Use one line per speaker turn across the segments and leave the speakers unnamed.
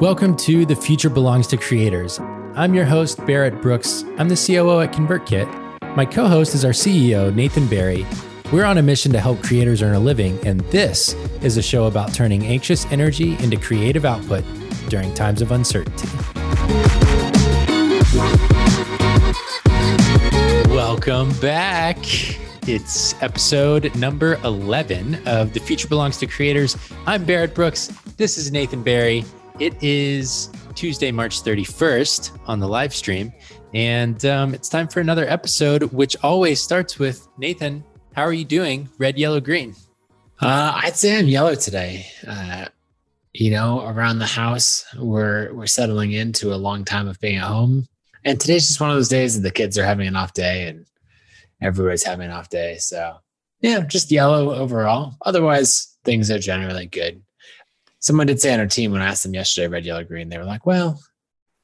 Welcome to The Future Belongs to Creators. I'm your host, Barrett Brooks. I'm the COO at ConvertKit. My co host is our CEO, Nathan Barry. We're on a mission to help creators earn a living, and this is a show about turning anxious energy into creative output during times of uncertainty. Welcome back. It's episode number 11 of The Future Belongs to Creators. I'm Barrett Brooks. This is Nathan Barry. It is Tuesday, March 31st on the live stream. And um, it's time for another episode, which always starts with Nathan, how are you doing? Red, yellow, green.
Uh, I'd say I'm yellow today. Uh, you know, around the house, we're we're settling into a long time of being at home, and today's just one of those days that the kids are having an off day, and everybody's having an off day. So yeah, just yellow overall. Otherwise, things are generally good. Someone did say on our team when I asked them yesterday, red, yellow, green, they were like, well,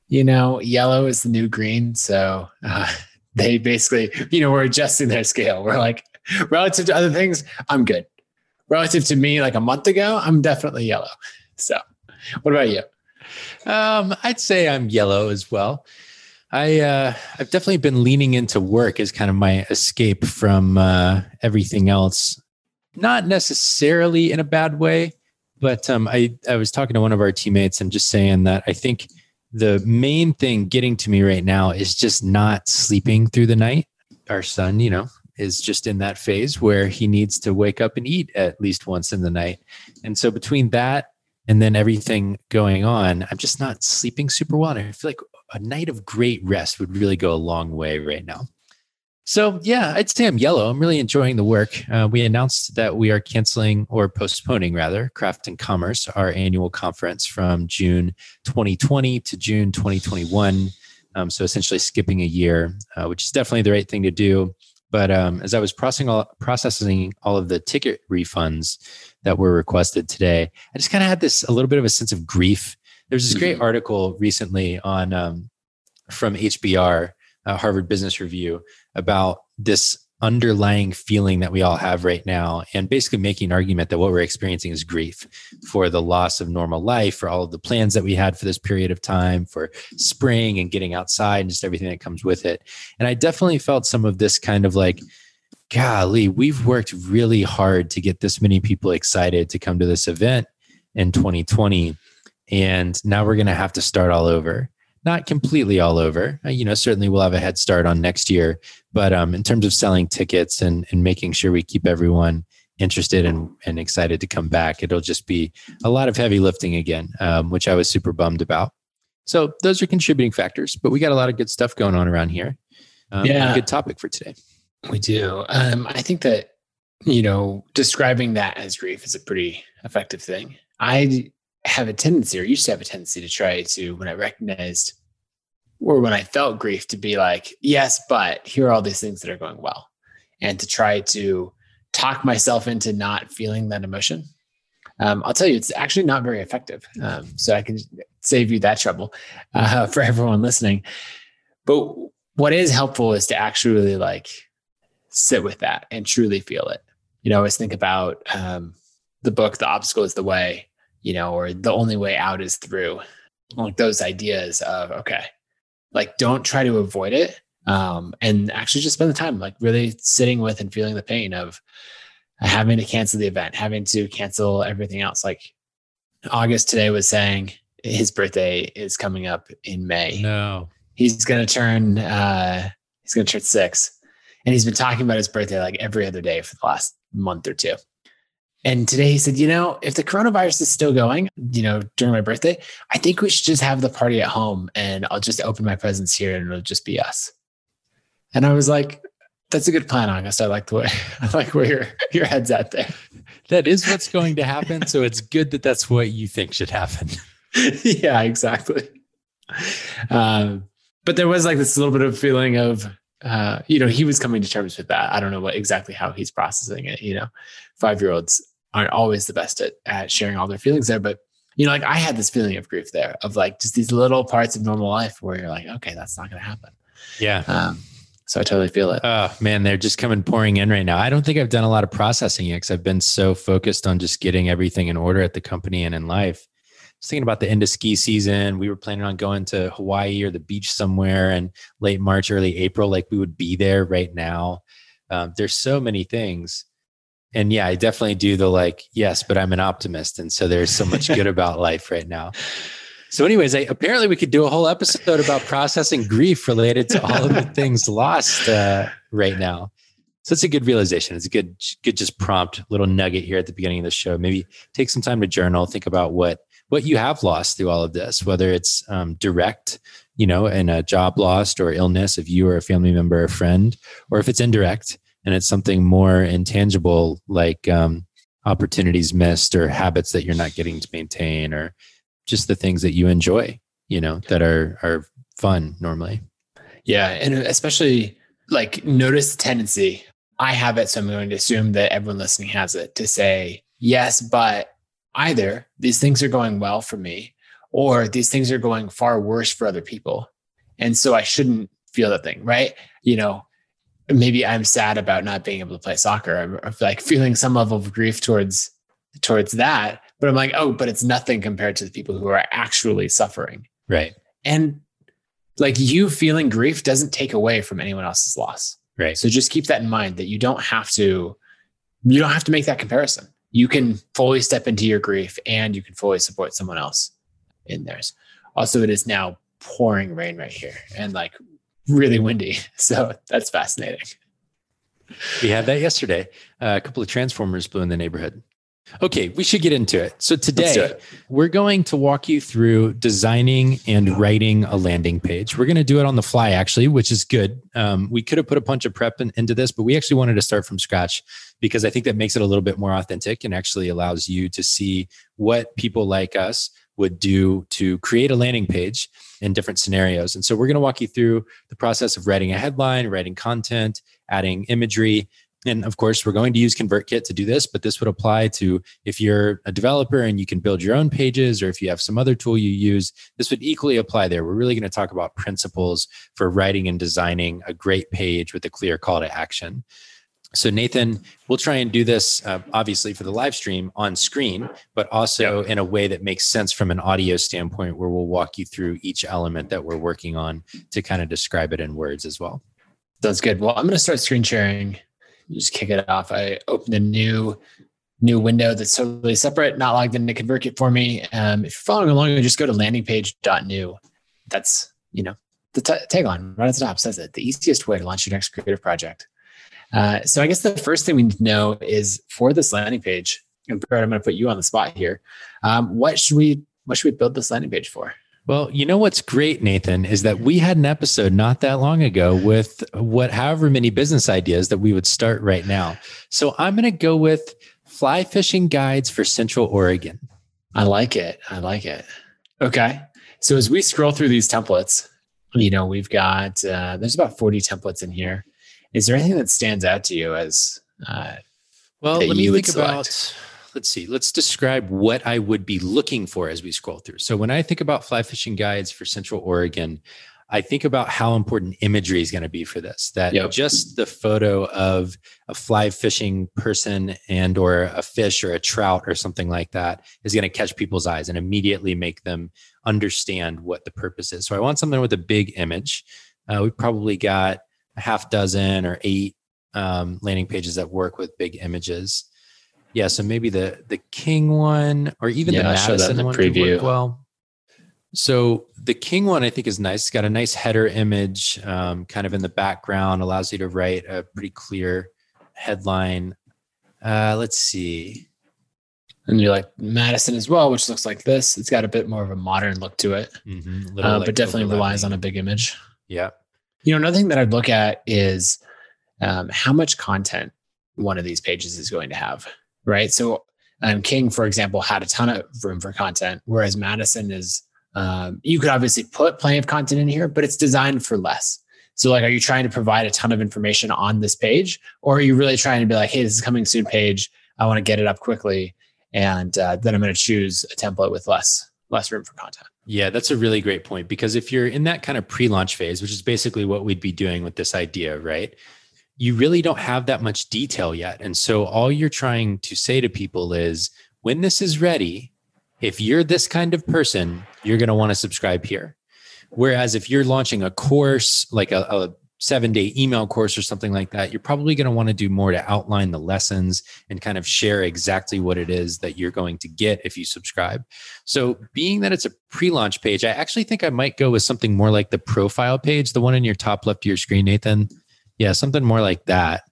you know, yellow is the new green. So uh, they basically, you know, we're adjusting their scale. We're like, relative to other things, I'm good. Relative to me, like a month ago, I'm definitely yellow. So what about you?
Um, I'd say I'm yellow as well. I uh, I've definitely been leaning into work as kind of my escape from uh, everything else. Not necessarily in a bad way, but um, I I was talking to one of our teammates and just saying that I think the main thing getting to me right now is just not sleeping through the night. Our son, you know, is just in that phase where he needs to wake up and eat at least once in the night. And so between that and then everything going on, I'm just not sleeping super well. And I feel like a night of great rest would really go a long way right now. So yeah, I'd say I'm yellow. I'm really enjoying the work. Uh, we announced that we are canceling or postponing rather Craft and Commerce, our annual conference from June 2020 to June 2021. Um, so essentially skipping a year, uh, which is definitely the right thing to do. But um, as I was processing all, processing all of the ticket refunds that were requested today, I just kind of had this a little bit of a sense of grief. There's this great mm-hmm. article recently on um, from HBR, uh, Harvard Business Review, about this underlying feeling that we all have right now and basically making an argument that what we're experiencing is grief for the loss of normal life for all of the plans that we had for this period of time for spring and getting outside and just everything that comes with it. And i definitely felt some of this kind of like golly we've worked really hard to get this many people excited to come to this event in 2020 and now we're going to have to start all over not completely all over. Uh, you know, certainly we'll have a head start on next year, but um, in terms of selling tickets and and making sure we keep everyone interested and, and excited to come back, it'll just be a lot of heavy lifting again, um, which I was super bummed about. So those are contributing factors, but we got a lot of good stuff going on around here. Um, yeah, good topic for today.
We do. Um, I think that you know describing that as grief is a pretty effective thing. I have a tendency or used to have a tendency to try to when I recognized or when I felt grief to be like, yes, but here are all these things that are going well. And to try to talk myself into not feeling that emotion. Um, I'll tell you, it's actually not very effective. Um, so I can save you that trouble uh, for everyone listening. But what is helpful is to actually like sit with that and truly feel it. You know, I always think about um, the book, The Obstacle is the Way, you know, or the only way out is through. Like those ideas of, okay, like don't try to avoid it. Um, and actually just spend the time like really sitting with and feeling the pain of having to cancel the event, having to cancel everything else. Like August today was saying his birthday is coming up in May.
No.
He's gonna turn uh he's gonna turn six. And he's been talking about his birthday like every other day for the last month or two. And today he said, you know, if the coronavirus is still going, you know, during my birthday, I think we should just have the party at home and I'll just open my presents here and it'll just be us. And I was like, that's a good plan, August. I like the way I like where your your head's at there.
That is what's going to happen. So it's good that that's what you think should happen.
yeah, exactly. Um, but there was like this little bit of feeling of uh, you know, he was coming to terms with that. I don't know what exactly how he's processing it. You know, five year olds aren't always the best at, at sharing all their feelings there. But, you know, like I had this feeling of grief there of like just these little parts of normal life where you're like, okay, that's not going to happen.
Yeah. Um,
so I totally feel it.
Oh man, they're just coming pouring in right now. I don't think I've done a lot of processing yet because I've been so focused on just getting everything in order at the company and in life was thinking about the end of ski season. We were planning on going to Hawaii or the beach somewhere in late March, early April. Like we would be there right now. Um, there's so many things. And yeah, I definitely do the like, yes, but I'm an optimist. And so there's so much good about life right now. So, anyways, I, apparently we could do a whole episode about processing grief related to all of the things lost uh, right now. So it's a good realization. It's a good, good just prompt little nugget here at the beginning of the show. Maybe take some time to journal, think about what what you have lost through all of this, whether it's um, direct, you know, and a job lost or illness of you or a family member or friend, or if it's indirect and it's something more intangible like um, opportunities missed or habits that you're not getting to maintain or just the things that you enjoy, you know, that are are fun normally.
Yeah, and especially like notice the tendency I have it, so I'm going to assume that everyone listening has it to say, yes, but either these things are going well for me or these things are going far worse for other people. And so I shouldn't feel that thing, right? You know, maybe I'm sad about not being able to play soccer. I'm, like feeling some level of grief towards towards that, but I'm like, oh, but it's nothing compared to the people who are actually suffering.
Right.
And like you feeling grief doesn't take away from anyone else's loss.
Right.
So just keep that in mind that you don't have to you don't have to make that comparison. You can fully step into your grief and you can fully support someone else in theirs. Also, it is now pouring rain right here and like really windy. So that's fascinating.
We had that yesterday. Uh, a couple of transformers blew in the neighborhood. Okay, we should get into it. So today we're going to walk you through designing and writing a landing page. We're going to do it on the fly, actually, which is good. Um, we could have put a bunch of prep in, into this, but we actually wanted to start from scratch because I think that makes it a little bit more authentic and actually allows you to see what people like us would do to create a landing page in different scenarios. And so we're going to walk you through the process of writing a headline, writing content, adding imagery, and of course, we're going to use ConvertKit to do this, but this would apply to if you're a developer and you can build your own pages, or if you have some other tool you use, this would equally apply there. We're really going to talk about principles for writing and designing a great page with a clear call to action. So, Nathan, we'll try and do this uh, obviously for the live stream on screen, but also yep. in a way that makes sense from an audio standpoint, where we'll walk you through each element that we're working on to kind of describe it in words as well.
Sounds good. Well, I'm going to start screen sharing just kick it off. I opened a new new window that's totally separate, not logged into ConvertKit for me. Um, if you're following along, just go to landingpage.new. That's, you know, the t- tagline right at the top says it, the easiest way to launch your next creative project. Uh, so I guess the first thing we need to know is for this landing page, and Barrett, I'm going to put you on the spot here. Um, what should we, what should we build this landing page for?
Well, you know what's great, Nathan, is that we had an episode not that long ago with what, however many business ideas that we would start right now. So I'm going to go with fly fishing guides for Central Oregon.
I like it. I like it. Okay. So as we scroll through these templates, you know, we've got, uh, there's about 40 templates in here. Is there anything that stands out to you as, uh,
well, let me think about let's see, let's describe what I would be looking for as we scroll through. So when I think about fly fishing guides for Central Oregon, I think about how important imagery is going to be for this. That yep. just the photo of a fly fishing person and or a fish or a trout or something like that is going to catch people's eyes and immediately make them understand what the purpose is. So I want something with a big image. Uh, we probably got a half dozen or eight um, landing pages that work with big images yeah, so maybe the the King one or even yeah, the Madison one preview. well. So the King one I think is nice. It's got a nice header image, um, kind of in the background, allows you to write a pretty clear headline. Uh, let's see.
And you're like Madison as well, which looks like this. It's got a bit more of a modern look to it, mm-hmm. uh, like but definitely relies on a big image.
Yeah.
You know, another thing that I'd look at is um, how much content one of these pages is going to have right? So um, King, for example, had a ton of room for content, whereas Madison is, um, you could obviously put plenty of content in here, but it's designed for less. So, like, are you trying to provide a ton of information on this page, or are you really trying to be like, hey, this is coming soon page. I want to get it up quickly, and uh, then I'm going to choose a template with less less room for content.
Yeah, that's a really great point because if you're in that kind of pre-launch phase, which is basically what we'd be doing with this idea, right? You really don't have that much detail yet. And so all you're trying to say to people is when this is ready, if you're this kind of person, you're going to want to subscribe here. Whereas if you're launching a course, like a, a seven day email course or something like that, you're probably going to want to do more to outline the lessons and kind of share exactly what it is that you're going to get if you subscribe. So, being that it's a pre launch page, I actually think I might go with something more like the profile page, the one in your top left of your screen, Nathan. Yeah, something more like that.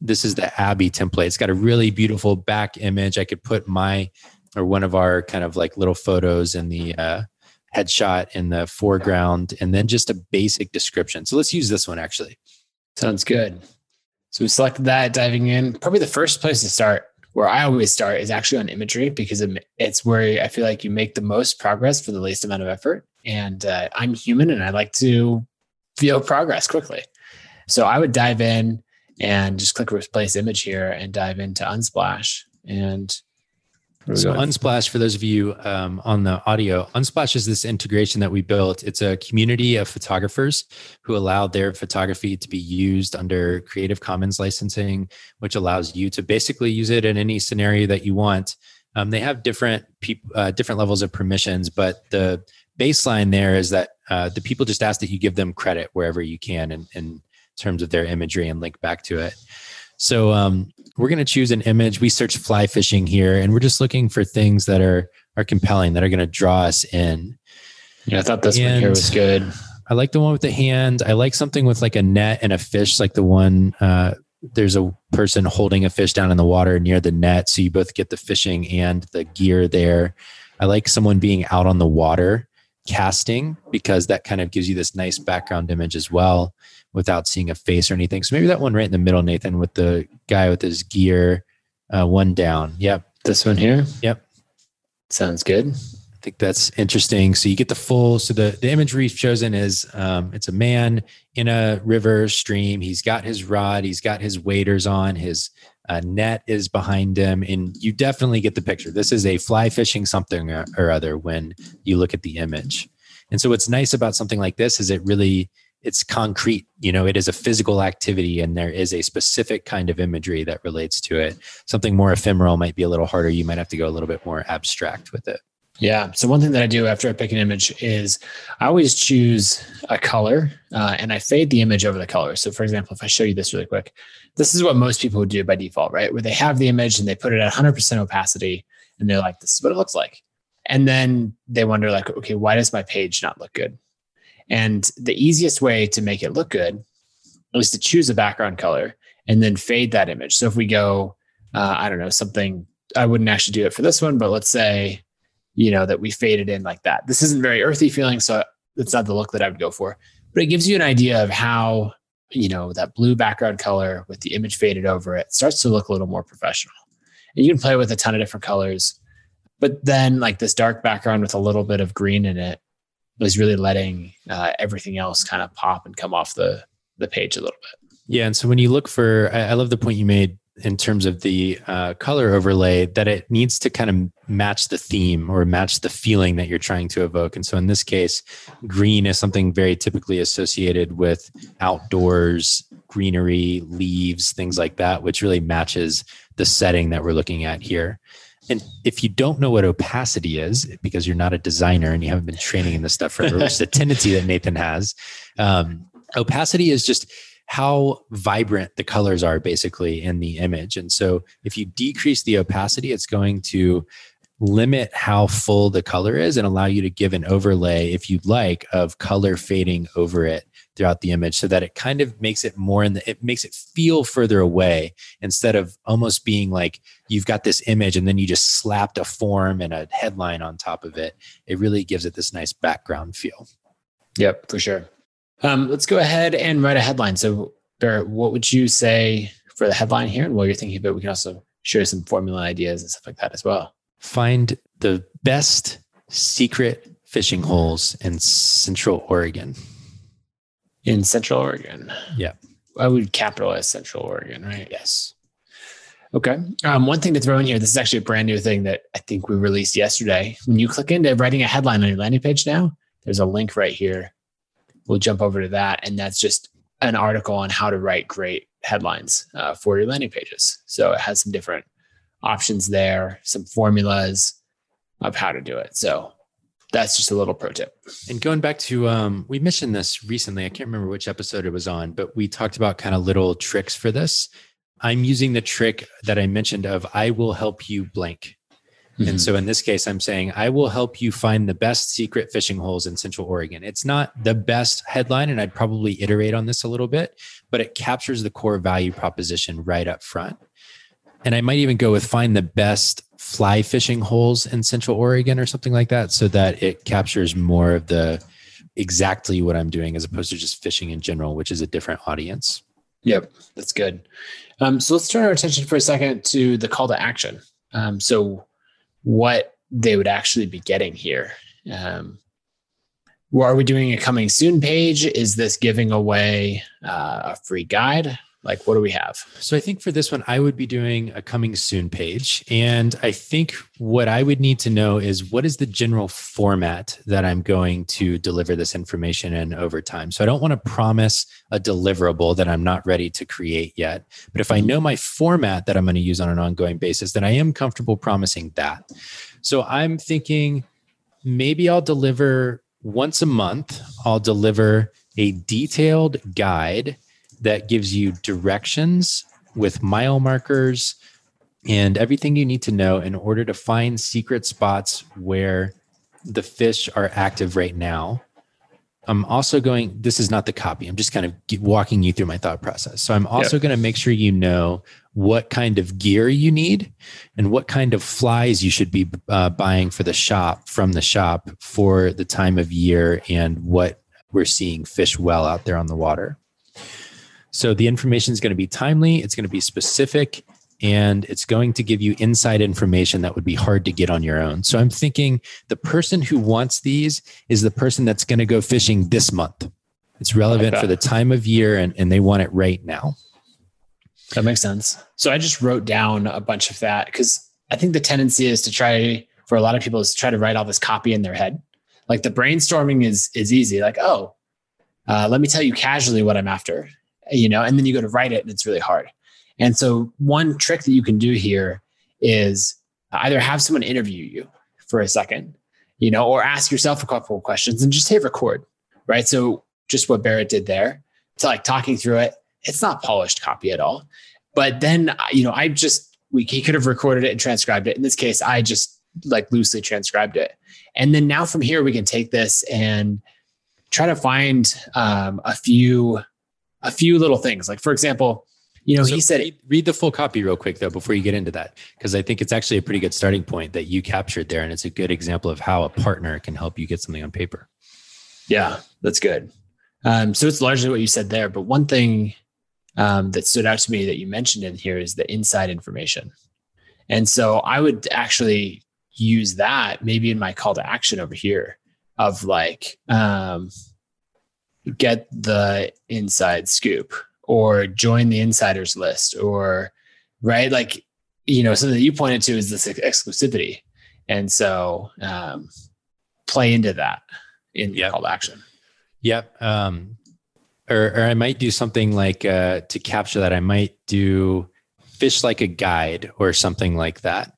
This is the Abby template. It's got a really beautiful back image. I could put my or one of our kind of like little photos in the uh, headshot in the foreground, and then just a basic description. So let's use this one actually.
Sounds good. So we selected that, diving in. Probably the first place to start, where I always start, is actually on imagery because it's where I feel like you make the most progress for the least amount of effort. And uh, I'm human and I like to feel progress quickly. So I would dive in and just click replace image here and dive into Unsplash. And
so Unsplash, for those of you um, on the audio, Unsplash is this integration that we built. It's a community of photographers who allow their photography to be used under Creative Commons licensing, which allows you to basically use it in any scenario that you want. Um, they have different people, uh, different levels of permissions, but the baseline there is that uh, the people just ask that you give them credit wherever you can, and, in terms of their imagery and link back to it. So um, we're going to choose an image. We search fly fishing here, and we're just looking for things that are are compelling that are going to draw us in.
Yeah, I thought this and one here was good.
I like the one with the hand. I like something with like a net and a fish, like the one. Uh, there's a person holding a fish down in the water near the net, so you both get the fishing and the gear there. I like someone being out on the water casting because that kind of gives you this nice background image as well without seeing a face or anything. So maybe that one right in the middle, Nathan, with the guy with his gear, uh, one down. Yep.
This one here.
Yep.
Sounds good.
I think that's interesting. So you get the full. So the the imagery we've chosen is um, it's a man in a river stream. He's got his rod. He's got his waders on. His uh, net is behind him, and you definitely get the picture. This is a fly fishing something or, or other when you look at the image. And so what's nice about something like this is it really it's concrete you know it is a physical activity and there is a specific kind of imagery that relates to it. Something more ephemeral might be a little harder. You might have to go a little bit more abstract with it.
Yeah. So one thing that i do after i pick an image is i always choose a color uh, and i fade the image over the color. So for example if i show you this really quick this is what most people would do by default right? Where they have the image and they put it at 100% opacity and they're like this is what it looks like. And then they wonder like okay why does my page not look good and the easiest way to make it look good is to choose a background color and then fade that image. So if we go, uh, I don't know, something, I wouldn't actually do it for this one, but let's say, you know, that we fade it in like that. This isn't very earthy feeling, so it's not the look that I would go for, but it gives you an idea of how, you know, that blue background color with the image faded over it starts to look a little more professional. And you can play with a ton of different colors, but then like this dark background with a little bit of green in it was really letting uh, everything else kind of pop and come off the the page a little bit.
Yeah, and so when you look for, I, I love the point you made in terms of the uh, color overlay that it needs to kind of match the theme or match the feeling that you're trying to evoke. And so in this case, green is something very typically associated with outdoors, greenery, leaves, things like that, which really matches the setting that we're looking at here. And if you don't know what opacity is, because you're not a designer and you haven't been training in this stuff forever, which is a tendency that Nathan has, um, opacity is just how vibrant the colors are basically in the image. And so if you decrease the opacity, it's going to limit how full the color is and allow you to give an overlay, if you'd like, of color fading over it throughout the image so that it kind of makes it more in the it makes it feel further away instead of almost being like you've got this image and then you just slapped a form and a headline on top of it. It really gives it this nice background feel.
Yep for sure. Um, let's go ahead and write a headline. So Barrett, what would you say for the headline here? And while you're thinking about it we can also share some formula ideas and stuff like that as well.
Find the best secret fishing holes in central oregon
in Central Oregon.
Yeah.
I would capitalize Central Oregon, right? Yes. Okay. Um, one thing to throw in here, this is actually a brand new thing that I think we released yesterday. When you click into writing a headline on your landing page now, there's a link right here. We'll jump over to that. And that's just an article on how to write great headlines uh, for your landing pages. So it has some different options there, some formulas. of how to do it. So that's just a little pro tip.
And going back to, um, we mentioned this recently. I can't remember which episode it was on, but we talked about kind of little tricks for this. I'm using the trick that I mentioned of I will help you blank. Mm-hmm. And so in this case, I'm saying I will help you find the best secret fishing holes in Central Oregon. It's not the best headline, and I'd probably iterate on this a little bit, but it captures the core value proposition right up front. And I might even go with find the best fly fishing holes in Central Oregon or something like that, so that it captures more of the exactly what I'm doing as opposed to just fishing in general, which is a different audience.
Yep, that's good. Um, so let's turn our attention for a second to the call to action. Um, so, what they would actually be getting here. Um, are we doing a coming soon page? Is this giving away uh, a free guide? Like, what do we have?
So, I think for this one, I would be doing a coming soon page. And I think what I would need to know is what is the general format that I'm going to deliver this information in over time. So, I don't want to promise a deliverable that I'm not ready to create yet. But if I know my format that I'm going to use on an ongoing basis, then I am comfortable promising that. So, I'm thinking maybe I'll deliver once a month, I'll deliver a detailed guide that gives you directions with mile markers and everything you need to know in order to find secret spots where the fish are active right now. I'm also going, this is not the copy. I'm just kind of walking you through my thought process. So I'm also going to make sure you know what kind of gear you need and what kind of flies you should be uh, buying for the shop from the shop for the time of year and what we're seeing fish well out there on the water. So the information is going to be timely, it's going to be specific, and it's going to give you inside information that would be hard to get on your own. So I'm thinking the person who wants these is the person that's going to go fishing this month. It's relevant like for the time of year and, and they want it right now.
That makes sense. So I just wrote down a bunch of that because I think the tendency is to try for a lot of people is to try to write all this copy in their head. Like the brainstorming is is easy. Like, oh, uh, let me tell you casually what I'm after you know, and then you go to write it and it's really hard. And so one trick that you can do here is either have someone interview you for a second, you know, or ask yourself a couple of questions and just hit record, right? So just what Barrett did there, to like talking through it, it's not polished copy at all. But then, you know, I just, we, he could have recorded it and transcribed it. In this case, I just like loosely transcribed it. And then now from here, we can take this and try to find um, a few a few little things. Like for example, you know, so he said
read, read, the full copy real quick though before you get into that because I think it's actually a pretty good starting point that you captured there and it's a good example of how a partner can help you get something on paper.
Yeah, that's good. Um, so it's largely what you said there, but one thing um, that stood out to me that you mentioned in here is the inside information. And so I would actually use that maybe in my call to action over here of like um, get the inside scoop or join the insiders list or right? Like you know something that you pointed to is this exclusivity. And so um, play into that in yep. call to action.
Yep um, or, or i might do something like uh, to capture that i might do fish like a guide or something like that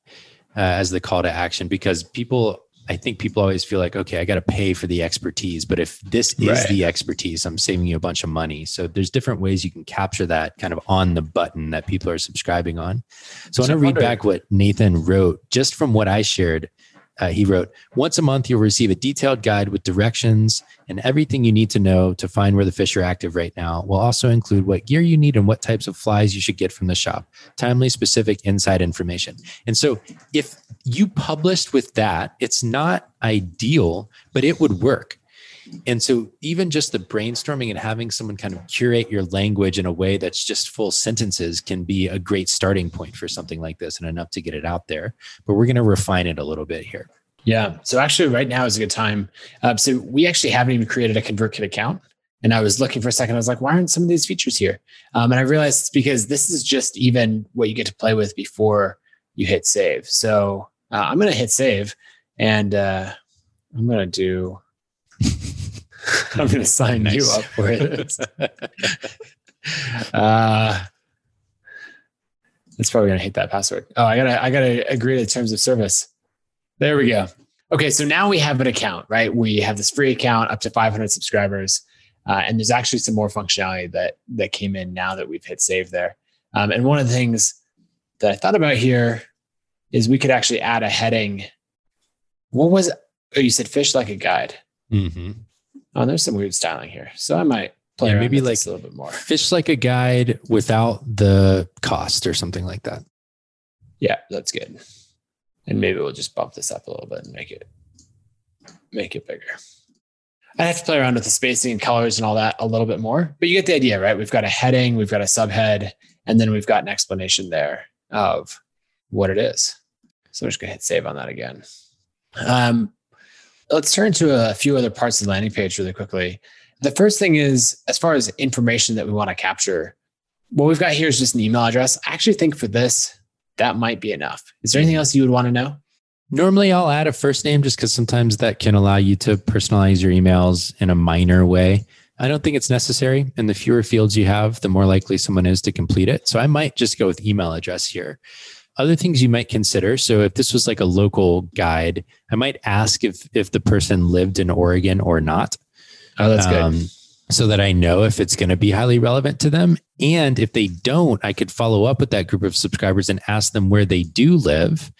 uh, as the call to action because people I think people always feel like, okay, I got to pay for the expertise. But if this is right. the expertise, I'm saving you a bunch of money. So there's different ways you can capture that kind of on the button that people are subscribing on. So, so I want to read back what Nathan wrote just from what I shared uh, he wrote, Once a month, you'll receive a detailed guide with directions and everything you need to know to find where the fish are active right now. We'll also include what gear you need and what types of flies you should get from the shop, timely, specific inside information. And so, if you published with that, it's not ideal, but it would work. And so, even just the brainstorming and having someone kind of curate your language in a way that's just full sentences can be a great starting point for something like this and enough to get it out there. But we're going to refine it a little bit here.
Yeah. So, actually, right now is a good time. Uh, so, we actually haven't even created a ConvertKit account. And I was looking for a second. I was like, why aren't some of these features here? Um, and I realized it's because this is just even what you get to play with before you hit save. So, uh, I'm going to hit save and uh, I'm going to do I'm going to sign nice. you up for it. uh, it's probably going to hate that password. Oh, I gotta, I gotta agree to the terms of service. There we go. Okay, so now we have an account, right? We have this free account up to 500 subscribers, uh, and there's actually some more functionality that that came in now that we've hit save there. Um, and one of the things that I thought about here is we could actually add a heading. What was? Oh, you said fish like a guide.
Mm-hmm.
Oh, there's some weird styling here, so I might play
Yeah, maybe like
this a little bit more.
Fish like a guide without the cost or something like that.
Yeah, that's good. And maybe we'll just bump this up a little bit and make it make it bigger. I have to play around with the spacing and colors and all that a little bit more, but you get the idea, right? We've got a heading, we've got a subhead, and then we've got an explanation there of what it is. So I'm just gonna hit save on that again. Um, let's turn to a few other parts of the landing page really quickly. The first thing is as far as information that we want to capture, what we've got here is just an email address. I actually think for this, that might be enough. Is there anything else you would want to know?
Normally, I'll add a first name just because sometimes that can allow you to personalize your emails in a minor way. I don't think it's necessary. And the fewer fields you have, the more likely someone is to complete it. So I might just go with email address here. Other things you might consider. So if this was like a local guide, I might ask if if the person lived in Oregon or not.
Oh, that's good.
Um, so that I know if it's going to be highly relevant to them. And if they don't, I could follow up with that group of subscribers and ask them where they do live.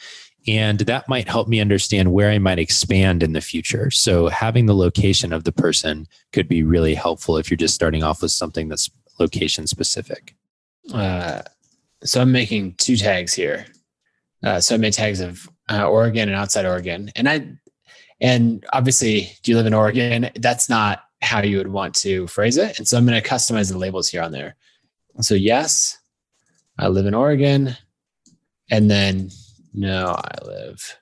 And that might help me understand where I might expand in the future. So having the location of the person could be really helpful if you're just starting off with something that's location specific.
Uh, so I'm making two tags here. Uh, so I made tags of uh, Oregon and outside Oregon, and I, and obviously, do you live in Oregon? That's not how you would want to phrase it, and so I'm going to customize the labels here on there. So yes, I live in Oregon, and then no, I live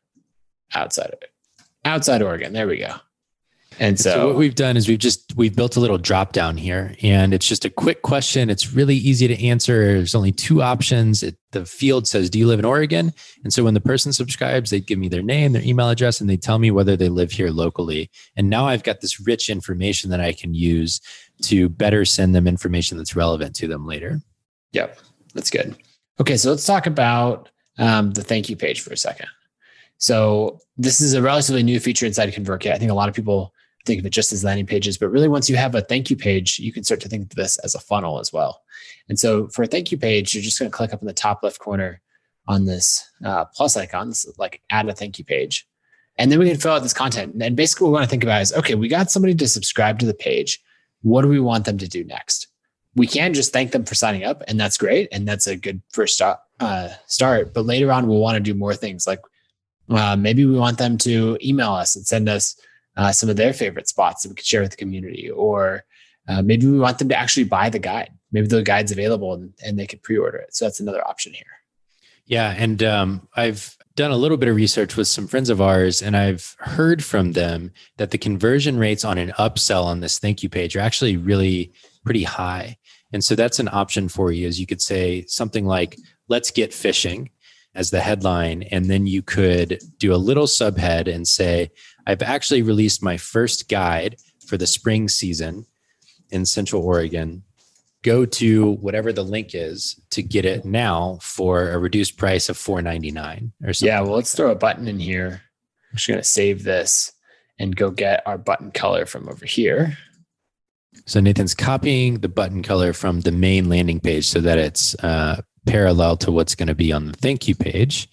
outside of it, outside Oregon. There we go. And
So,
so,
what we've done is we've just we've built a little drop down here, and it's just a quick question. It's really easy to answer. There's only two options. It, the field says, "Do you live in Oregon?" And so when the person subscribes, they give me their name, their email address, and they tell me whether they live here locally. And now I've got this rich information that I can use to better send them information that's relevant to them later.
Yep, that's good. Okay, so let's talk about um, the thank you page for a second. So this is a relatively new feature inside ConvertKit. I think a lot of people think of it just as landing pages, but really once you have a thank you page, you can start to think of this as a funnel as well. And so for a thank you page, you're just going to click up in the top left corner on this uh, plus icon, this is like add a thank you page. And then we can fill out this content. And basically what we want to think about is, okay, we got somebody to subscribe to the page. What do we want them to do next? We can just thank them for signing up, and that's great, and that's a good first start. Uh, start, but later on, we'll want to do more things. Like uh, maybe we want them to email us and send us uh, some of their favorite spots that we could share with the community, or uh, maybe we want them to actually buy the guide. Maybe the guide's available and, and they could pre-order it. So that's another option here.
Yeah, and um, I've done a little bit of research with some friends of ours, and I've heard from them that the conversion rates on an upsell on this thank you page are actually really pretty high. And so that's an option for you. Is you could say something like, "Let's get fishing." As the headline, and then you could do a little subhead and say, "I've actually released my first guide for the spring season in Central Oregon." go to whatever the link is to get it now for a reduced price of four ninety nine or something.
Yeah, well, let's throw a button in here. I'm just going to save this and go get our button color from over here.
So Nathan's copying the button color from the main landing page so that it's uh, parallel to what's going to be on the thank you page.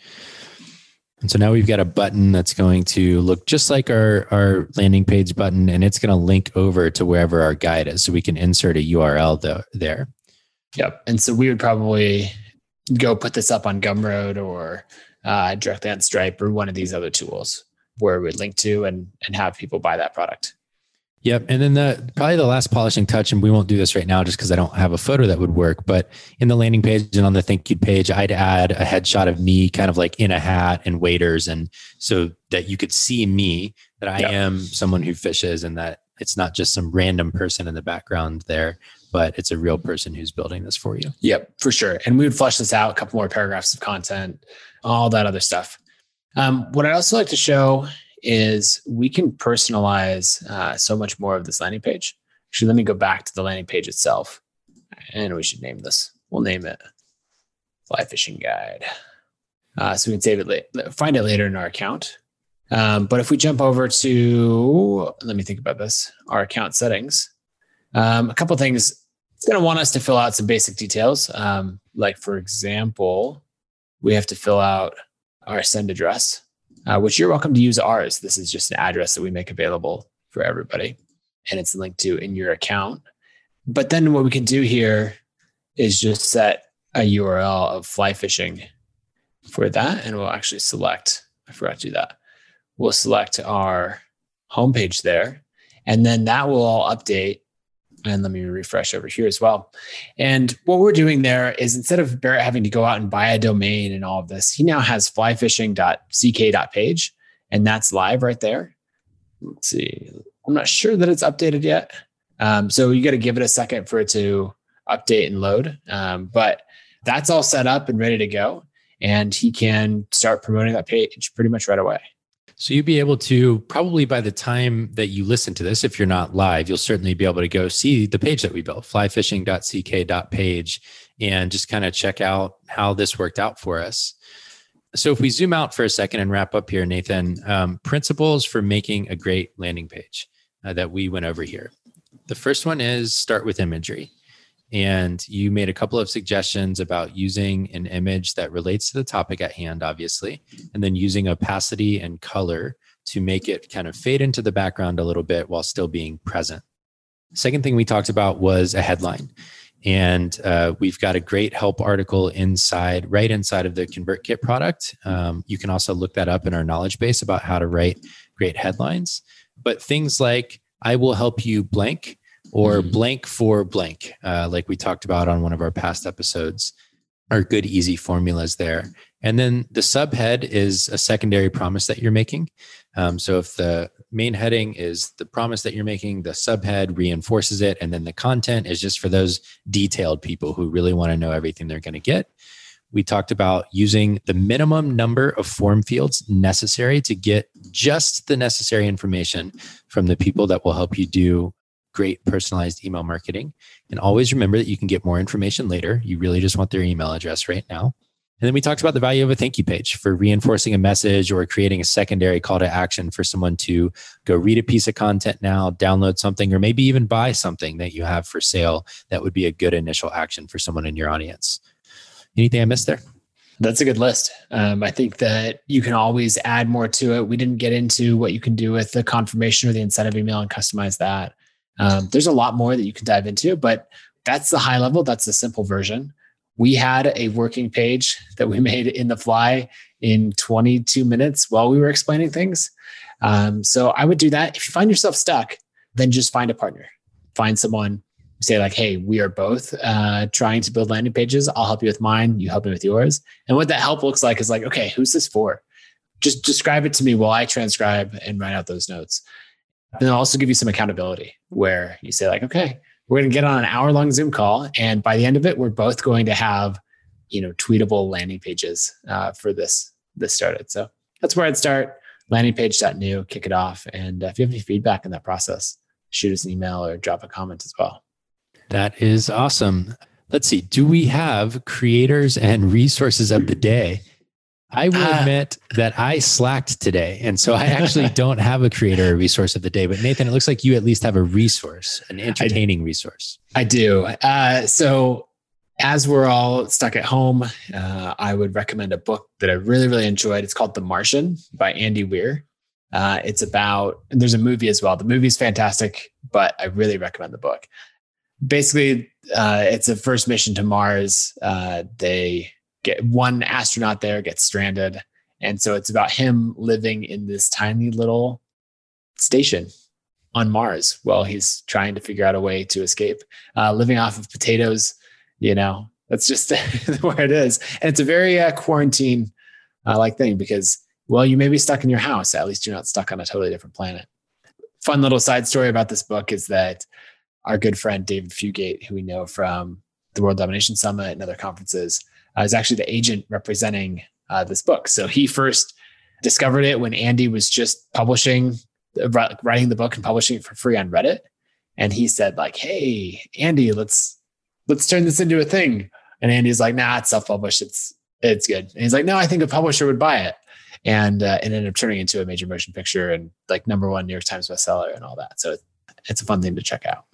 And so now we've got a button that's going to look just like our, our landing page button, and it's going to link over to wherever our guide is. So we can insert a URL th- there.
Yep. And so we would probably go put this up on Gumroad or uh, directly on Stripe or one of these other tools where we'd link to and, and have people buy that product.
Yep. And then the probably the last polishing touch, and we won't do this right now just because I don't have a photo that would work. But in the landing page and on the thank you page, I'd add a headshot of me kind of like in a hat and waders. And so that you could see me, that I
Yep.
am someone who fishes and that it's not just some random person in the background there, but it's a real person who's building this for you.
Yep, for sure. And we would flesh this out, a couple more paragraphs of content, all that other stuff. Um, what I'd also like to show is we can personalize uh, so much more of this landing page. Actually, let me go back to the landing page itself, and we should name this. We'll name it Fly Fishing Guide. Uh, so we can save it, la- find it later in our account. Um, but if we jump over to, let me think about this, our account settings, um, a couple things. It's going to want us to fill out some basic details. Um, like, for example, we have to fill out our send address, uh, which you're welcome to use ours. This is just an address that we make available for everybody, and it's linked to in your account. But then what we can do here is just set a URL of fly fishing for that, and we'll actually select. I forgot to do that. We'll select our homepage there, and then that will all update. And let me refresh over here as well. And what we're doing there is instead of Barrett having to go out and buy a domain and all of this, he now has flyfishing.ck.page, and that's live right there. Let's see. I'm not sure that it's updated yet. Um, so you got to give it a second for it to update and load. Um, but that's all set up and ready to go. And he can start promoting that page pretty much right away.
So you'll be able to probably by the time that you listen to this, if you're not live, you'll certainly be able to go see the page that we built, flyfishing.ck.page, and just kind of check out how this worked out for us. So if we zoom out for a second and wrap up here, Nathan, um, principles for making a great landing page uh, that we went over here. The first one is start with imagery. And you made a couple of suggestions about using an image that relates to the topic at hand, obviously, and then using opacity and color to make it kind of fade into the background a little bit while still being present. Second thing we talked about was a headline. And uh, we've got a great help article inside, right inside of the ConvertKit product. Um, you can also look that up in our knowledge base about how to write great headlines. But things like, I will help you blank or mm-hmm. blank for blank, uh, like we talked about on one of our past episodes, are good, easy formulas there. And then the subhead is a secondary promise that you're making. Um, so if the main heading is the promise that you're making, the subhead reinforces it. And then the content is just for those detailed people who really want to know everything they're going to get. We talked about using the minimum number of form fields necessary to get just the necessary information from the people that will help you do great personalized email marketing. And always remember that you can get more information later. You really just want their email address right now. And then we talked about the value of a thank you page for reinforcing a message or creating a secondary call to action for someone to go read a piece of content now, download something, or maybe even buy something that you have for sale. That would be a good initial action for someone in your audience. Anything I missed there?
That's a good list. Um, I think that you can always add more to it. We didn't get into what you can do with the confirmation or the incentive email and customize that. Um, there's a lot more that you can dive into, but that's the high level. That's the simple version. We had a working page that we made in the fly in 22 minutes while we were explaining things. Um, so I would do that. If you find yourself stuck, then just find a partner, find someone, say like, "Hey, we are both uh, trying to build landing pages. I'll help you with mine. You help me with yours." And what that help looks like is like, "Okay, who's this for?" Just describe it to me while I transcribe and write out those notes. And I'll also give you some accountability where you say, like, okay, we're going to get on an hour long Zoom call. And by the end of it, we're both going to have, you know, tweetable landing pages uh, for this, this started. So that's where I'd start landingpage.new, kick it off. And if you have any feedback in that process, shoot us an email or drop a comment as well.
That is awesome. Let's see. Do we have creators and resources of the day? I will uh, admit that I slacked today. And so I actually don't have a creator or resource of the day. But Nathan, it looks like you at least have a resource, an entertaining
I,
resource.
I do. Uh, so as we're all stuck at home, uh, I would recommend a book that I really, really enjoyed. It's called The Martian by Andy Weir. Uh, it's about, there's a movie as well. The movie's fantastic, but I really recommend the book. Basically, uh, it's a first mission to Mars. Uh, they get one astronaut there gets stranded. And so it's about him living in this tiny little station on Mars while he's trying to figure out a way to escape, uh, living off of potatoes. You know, that's just where it is. And it's a very uh, quarantine uh, like thing because, well, you may be stuck in your house. At least you're not stuck on a totally different planet. Fun little side story about this book is that our good friend David Fugate, who we know from the World Domination Summit and other conferences, uh, is actually the agent representing uh, this book. So he first discovered it when Andy was just publishing, writing the book and publishing it for free on Reddit. And he said, like, "Hey, Andy, let's let's turn this into a thing." And Andy's like, "Nah, it's self-published. It's it's good." And he's like, "No, I think a publisher would buy it." and uh, it ended up turning into a major motion picture and like number one New York Times bestseller and all that. So it's a fun thing to check out.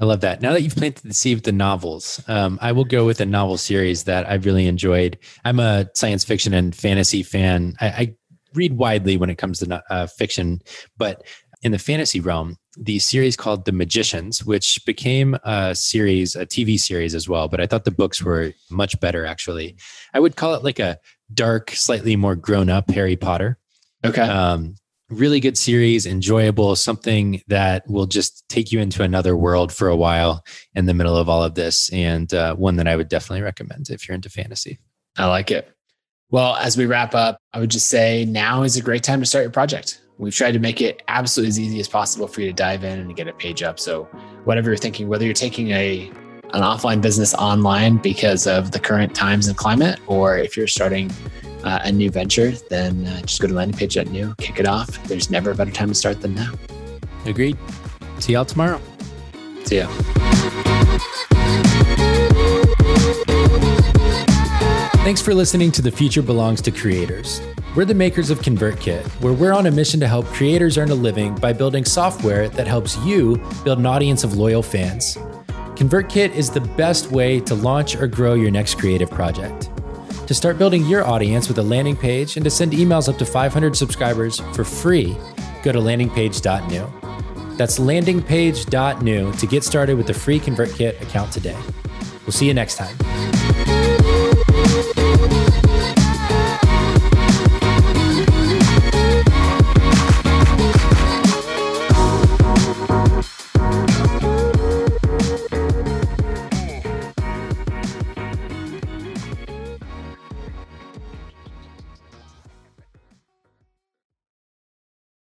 I love that. Now that you've planted the seed with the novels, um, I will go with a novel series that I've really enjoyed. I'm a science fiction and fantasy fan. I, I read widely when it comes to uh, fiction, but in the fantasy realm, the series called The Magicians, which became a series, a TV series as well. But I thought the books were much better, actually. I would call it like a dark, slightly more grown up Harry Potter.
Okay. Um,
really good series, enjoyable, something that will just take you into another world for a while in the middle of all of this, and uh, one that I would definitely recommend if you're into fantasy.
I like it. Well, as we wrap up, I would just say now is a great time to start your project. We've tried to make it absolutely as easy as possible for you to dive in and get a page up. So, whatever you're thinking, whether you're taking a an offline business online because of the current times and climate, or if you're starting uh, a new venture, then uh, just go to landingpage.new, kick it off. There's never a better time to start than now.
Agreed. See y'all tomorrow.
See ya.
Thanks for listening to The Future Belongs to Creators. We're the makers of ConvertKit, where we're on a mission to help creators earn a living by building software that helps you build an audience of loyal fans. ConvertKit is the best way to launch or grow your next creative project. To start building your audience with a landing page and to send emails up to 500 subscribers for free, go to landingpage.new. That's landingpage.new to get started with the free ConvertKit account today. We'll see you next time.